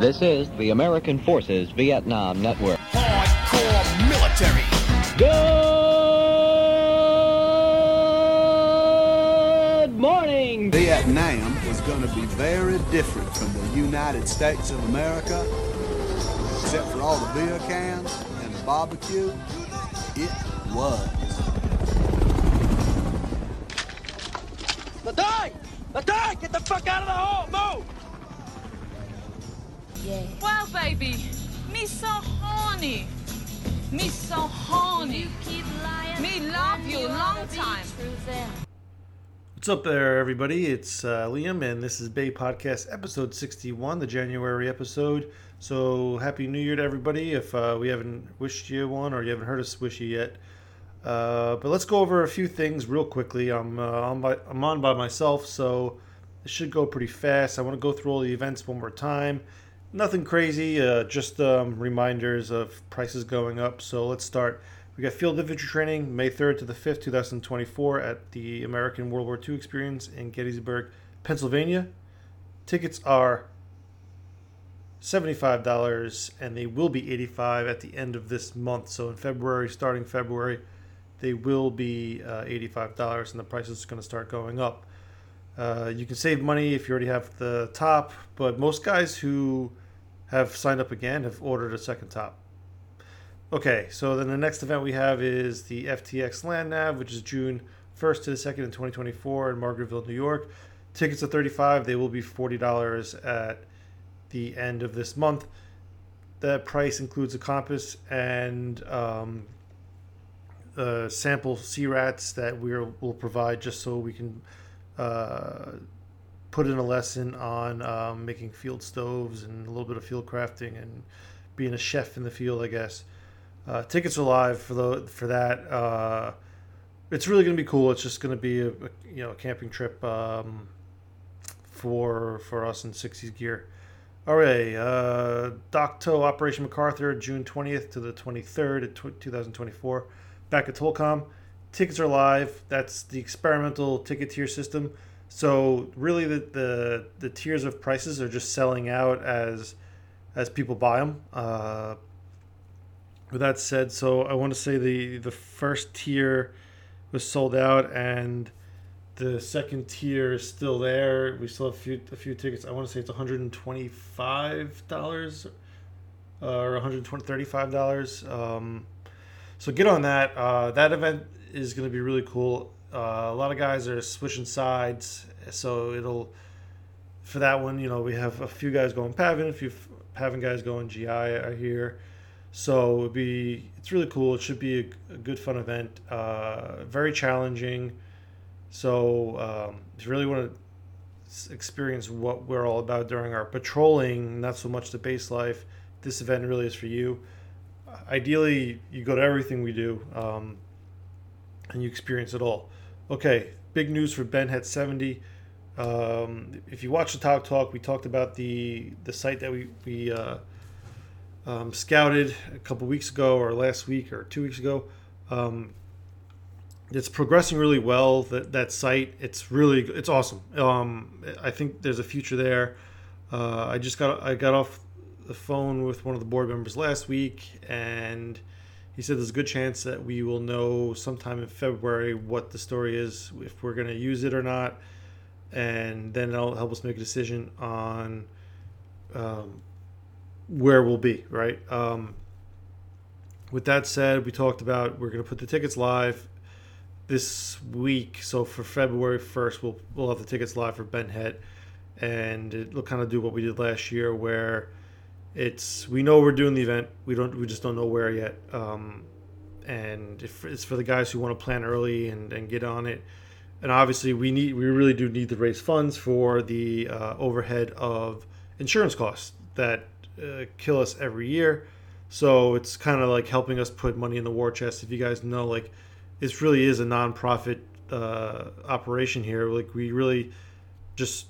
This is the American Forces Vietnam Network. Hardcore military. Good morning. Vietnam was going to be very different from the United States of America, except for all the beer cans and the barbecue. It was. The dog! The dog! Get the fuck out of the hole! Move! Wow, baby, me so horny. Me so horny. Me love you long time. What's up there, everybody? It's uh, Liam, and this is BAE Podcast episode 61, the January episode. So, Happy New Year to everybody if uh, we haven't wished you one or you haven't heard us wish you yet. Uh, but let's go over a few things real quickly. I'm, uh, on by, I'm on by myself, so it should go pretty fast. I want to go through all the events one more time. Nothing crazy, uh, just um, reminders of prices going up. So, let's start. We got field infantry training May 3rd to the 5th, 2024, at the American World War II Experience in Gettysburg, Pennsylvania. Tickets are $75 and they will be 85 at the end of this month. So in February, starting February, they will be uh, $85 and the price is going to start going up. Uh, you can save money if you already have the top, but most guys who have signed up again have ordered a second top. Okay, so then the next event we have is the FTX Land Nav, which is June 1st to the 2nd in 2024 in Margaretville, New York. Tickets are 35 They will be $40 at the end of this month. That price includes a compass and um, uh, sample sea rats that we will provide just so we can uh, put in a lesson on um, making field stoves and a little bit of field crafting and being a chef in the field, I guess. Uh, tickets are live for the for that. Uh, it's really going to be cool. It's just going to be a, a, you know a camping trip um, for for us in 60s gear. All right, uh, Dak To Operation MacArthur, June 20th to the 23rd of 2024. Back at Tolcom. Tickets are live. That's the experimental ticket tier system. So really, the, the the tiers of prices are just selling out as as people buy them. Uh, with that said, so I want to say the the first tier was sold out, and the second tier is still there. We still have a few a few tickets. I want to say it's one hundred and twenty five dollars uh, or one hundred thirty five dollars. Um, so get on that. Uh, that event is going to be really cool. Uh, a lot of guys are switching sides, so it'll for that one. You know, we have a few guys going PAVN, a few PAVN guys going GI are here. So it'd be it's really cool. It should be a, a good fun event. Uh, very challenging. So um, if you really want to experience what we're all about during our patrolling, not so much the base life, this event really is for you. Ideally, you go to everything we do um, and you experience it all. Okay, big news for Ben Het 70. Um, if you watch the Talk Talk, we talked about the the site that we we uh, um, scouted a couple weeks ago or last week or two weeks ago. Um, it's progressing really well. That that site, it's really it's awesome. Um, I think there's a future there. Uh, I just got I got off the phone with one of the board members last week, and he said there's a good chance that we will know sometime in February what the story is, if we're going to use it or not, and then it'll help us make a decision on um, where we'll be, right? Um, with that said, we talked about we're going to put the tickets live this week. So for February 1st, we'll, we'll have the tickets live for Ben Het. And it'll kind of do what we did last year where it's we know we're doing the event we don't we just don't know where yet um, and if it's for the guys who want to plan early and, and get on it and obviously we need we really do need to raise funds for the uh, overhead of insurance costs that uh, kill us every year. So it's kind of like helping us put money in the war chest. If you guys know, like this really is a nonprofit uh, operation here. Like we really just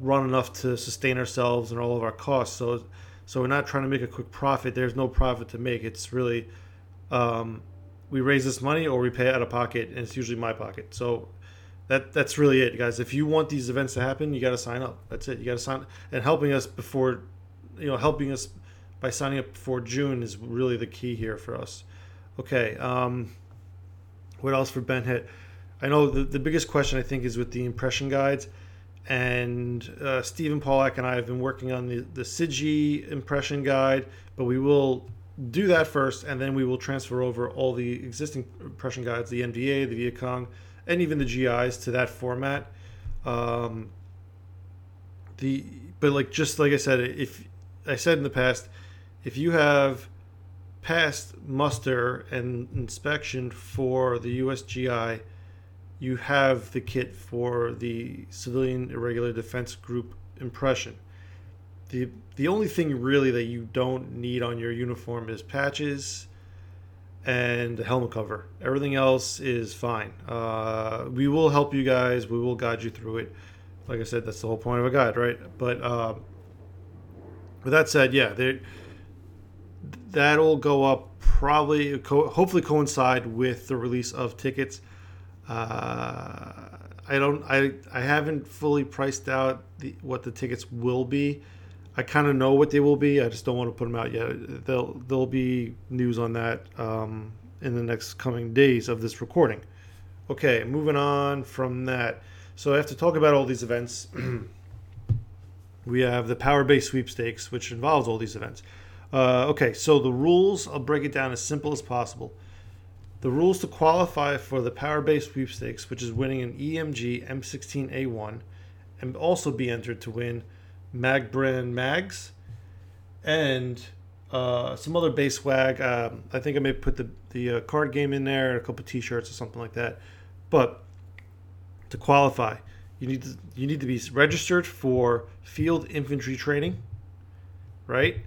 run enough to sustain ourselves and all of our costs. So so we're not trying to make a quick profit. There's no profit to make. It's really um, we raise this money or we pay out of pocket, and it's usually my pocket. So that that's really it, guys. If you want these events to happen, you got to sign up. That's it. You got to sign and helping us before you know helping us by signing up for June is really the key here for us. Okay, um, what else for Ben Het? I know the, the biggest question I think is with the impression guides, and uh, Stephen Pollack and I have been working on the the CIDG impression guide, but we will do that first, and then we will transfer over all the existing impression guides, the NVA, the Viet and even the GIs to that format. Um, the but like just like I said, if I said in the past, if you have passed muster and inspection for the USGI, you have the kit for the Civilian Irregular Defense Group impression. The, the only thing really that you don't need on your uniform is patches and the helmet cover. Everything else is fine. Uh, we will help you guys. We will guide you through it. Like I said, that's the whole point of a guide, right? But uh, with that said, yeah, that'll go up probably, co- hopefully, coincide with the release of tickets. Uh, I don't, I, I haven't fully priced out the, what the tickets will be. I kind of know what they will be. I just don't want to put them out yet. There'll there'll be news on that um, in the next coming days of this recording. Okay, moving on from that. So I have to talk about all these events. we have the Power BAE Sweepstakes, which involves all these events. Uh, okay, so the rules, I'll break it down as simple as possible. The rules to qualify for the Power BAE Sweepstakes, which is winning an EMG M16A1, and also be entered to win Mag brand mags and uh, some other base swag. Um, I think I may put the, the uh, card game in there, a couple t shirts or something like that. But to qualify, you need to you need to be registered for field infantry training, right?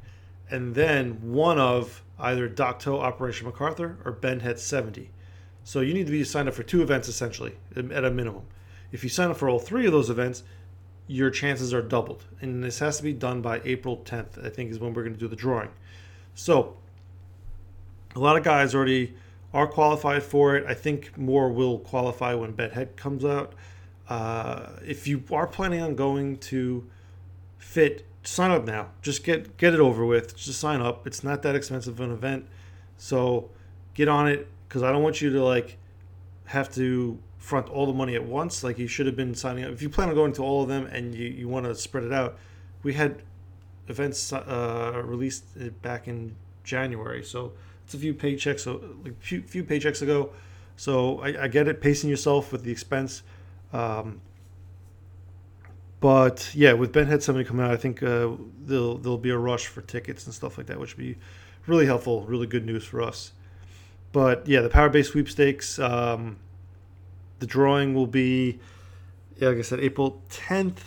And then one of either Dak To Operation MacArthur or Ben Het 70. So you need to be signed up for two events essentially at a minimum. If you sign up for all three of those events, your chances are doubled. And this has to be done by April 10th, I think, is when we're going to do the drawing. So a lot of guys already are qualified for it. I think more will qualify when Ben Het comes out. Uh, if you are planning on going to Fit, sign up now. Just get get it over with. Just sign up. It's not that expensive an event, so get on it because I don't want you to like have to front all the money at once. Like you should have been signing up. If you plan on going to all of them and you, you want to spread it out, we had events uh, released back in January, so it's a few paychecks, so like few few paychecks ago. So I, I get it, pacing yourself with the expense. Um, but yeah, with Ben Het 70 coming out, I think uh, there'll there'll be a rush for tickets and stuff like that, which would be really helpful, really good news for us. But yeah, the Power BAE sweepstakes. Um, the drawing will be, yeah, like I said, April 10th.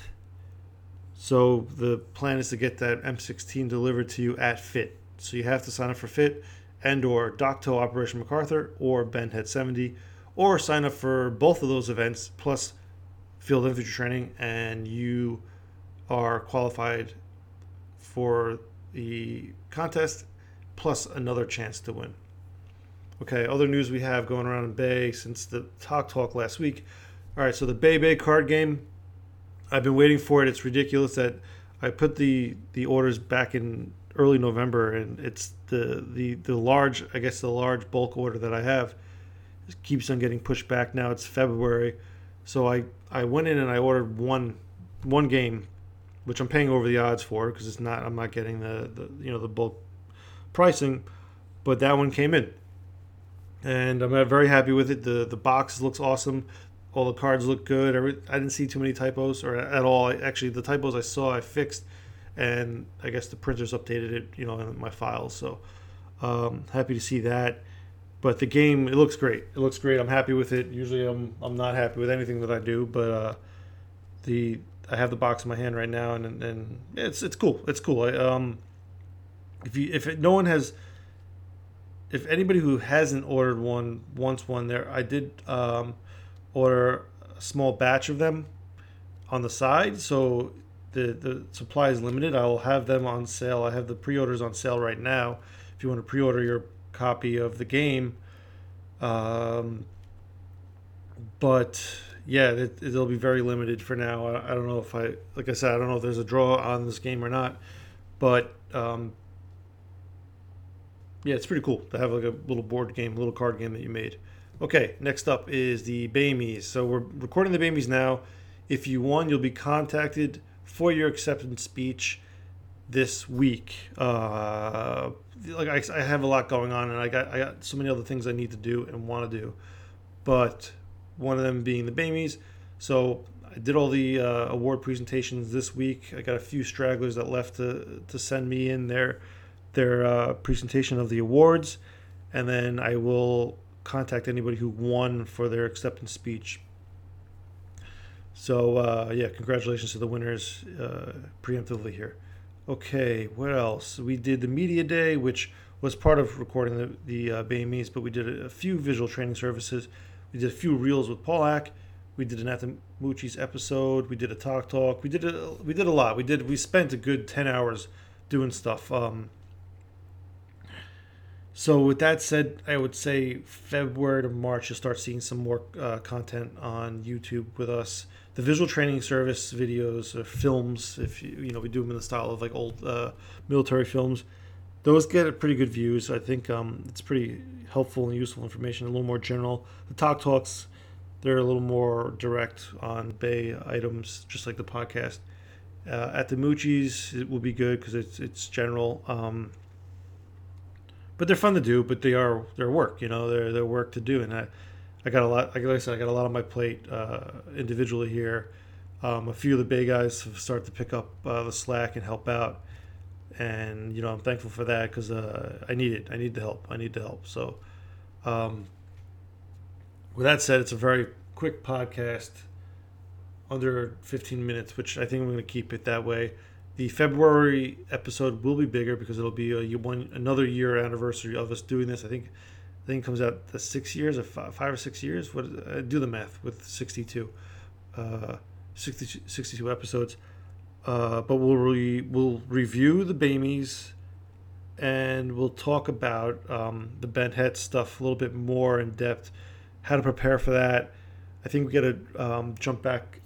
So the plan is to get that M16 delivered to you at Fit. So you have to sign up for Fit and or Dak To Operation MacArthur or Ben Het 70 or sign up for both of those events plus field infantry training and you are qualified for the contest plus another chance to win. Okay, other news we have going around in BAE since the talk talk last week. All right, so the BAEBAE card game, I've been waiting for it. It's ridiculous that I put the the orders back in early November, and it's the the the large, I guess the large bulk order that I have keeps on getting pushed back. Now it's February, so I I went in and I ordered one one game, which I'm paying over the odds for because it's not I'm not getting the, the you know the bulk pricing, but that one came in and I'm very happy with it. the The box looks awesome. All the cards look good. Every, I didn't see too many typos or at all. Actually, the typos I saw, I fixed, and I guess the printers updated it, you know, in my files. So um, happy to see that. But the game, it looks great. It looks great. I'm happy with it. Usually, I'm I'm not happy with anything that I do, but uh, the I have the box in my hand right now, and and it's it's cool. It's cool. I, um, if you if it, no one has if anybody who hasn't ordered one wants one there, I did um, order a small batch of them on the side. So the, the supply is limited. I will have them on sale. I have the pre orders on sale right now. If you want to pre order your copy of the game. Um, but yeah, it, will be very limited for now. I, I, don't know if I, like I said, I don't know if there's a draw on this game or not. But um, yeah, it's pretty cool to have like a little board game, little card game that you made. Okay, next up is the Bamies. So we're recording the Bamies now. If you won, you'll be contacted for your acceptance speech this week. Uh, like I, I have a lot going on, and I got I got so many other things I need to do and want to do. But one of them being the Bamies. So I did all the uh, award presentations this week. I got a few stragglers that left to to send me in their their uh, presentation of the awards, and then I will contact anybody who won for their acceptance speech. So uh, yeah, congratulations to the winners uh, preemptively here. Okay, what else? We did the media day, which was part of recording the the uh, Bamies, but we did a, a few visual training services. We did a few reels with Pollack. We did an Atamucci's episode. We did a talk talk. We did a we did a lot. We did we spent a good ten hours doing stuff. Um, so with that said, I would say February to March you'll start seeing some more uh, content on YouTube with us. The visual training service videos or films, if you you know we do them in the style of like old uh, military films, those get pretty good views. I think um, it's pretty helpful and useful information. A little more general. The talk talks, they're a little more direct on BAE items, just like the podcast. Uh, at the Moochies, it will be good because it's it's general. Um, but they're fun to do. But they are their work, you know, they're their work to do. And I, I got a lot. Like I said, I got a lot on my plate uh, individually here. Um, a few of the BAE guys have started to pick up uh, the slack and help out, and you know I'm thankful for that because uh, I need it. I need the help. I need the help. So, um, with that said, it's a very quick podcast, under 15 minutes, which I think I'm going to keep it that way. The February episode will be bigger because it'll be a one another year anniversary of us doing this. I think I think comes out the six years or five, five or six years. What uh, do the math with 62, uh, 62, 62 episodes. Uh, but we'll re, we'll review the Bamies and we'll talk about um, the Ben Het stuff a little bit more in depth, how to prepare for that. I think we got to um, jump back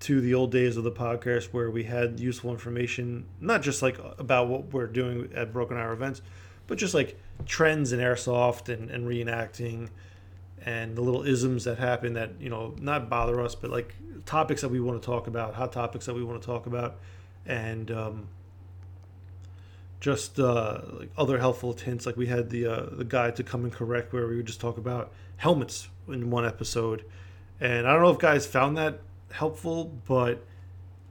to the old days of the podcast where we had useful information, not just like about what we're doing at Broken Arrow events, but just like trends in airsoft and, and reenacting and the little isms that happen that, you know, not bother us, but like topics that we want to talk about, hot topics that we want to talk about. And, um, just uh, like other helpful hints. Like we had the uh, the guide to come and correct, where we would just talk about helmets in one episode, and I don't know if guys found that helpful, but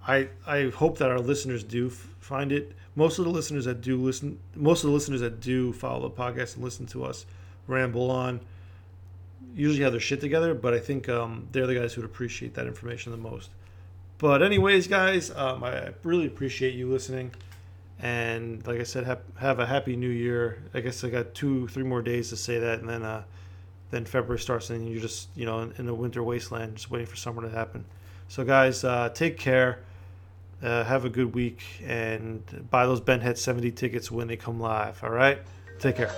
I I hope that our listeners do f- find it. Most of the listeners that do listen, most of the listeners that do follow the podcast and listen to us ramble on, usually have their shit together. But I think um, they're the guys who would appreciate that information the most. But anyways, guys, um, I really appreciate you listening. And like I said, have, have a happy new year. I guess I got two, three more days to say that, and then uh, then February starts, and you're just you know in, in the winter wasteland, just waiting for summer to happen. So, guys, uh, take care. Uh, have a good week and buy those Ben Het 70 tickets when they come live. All right? Take care.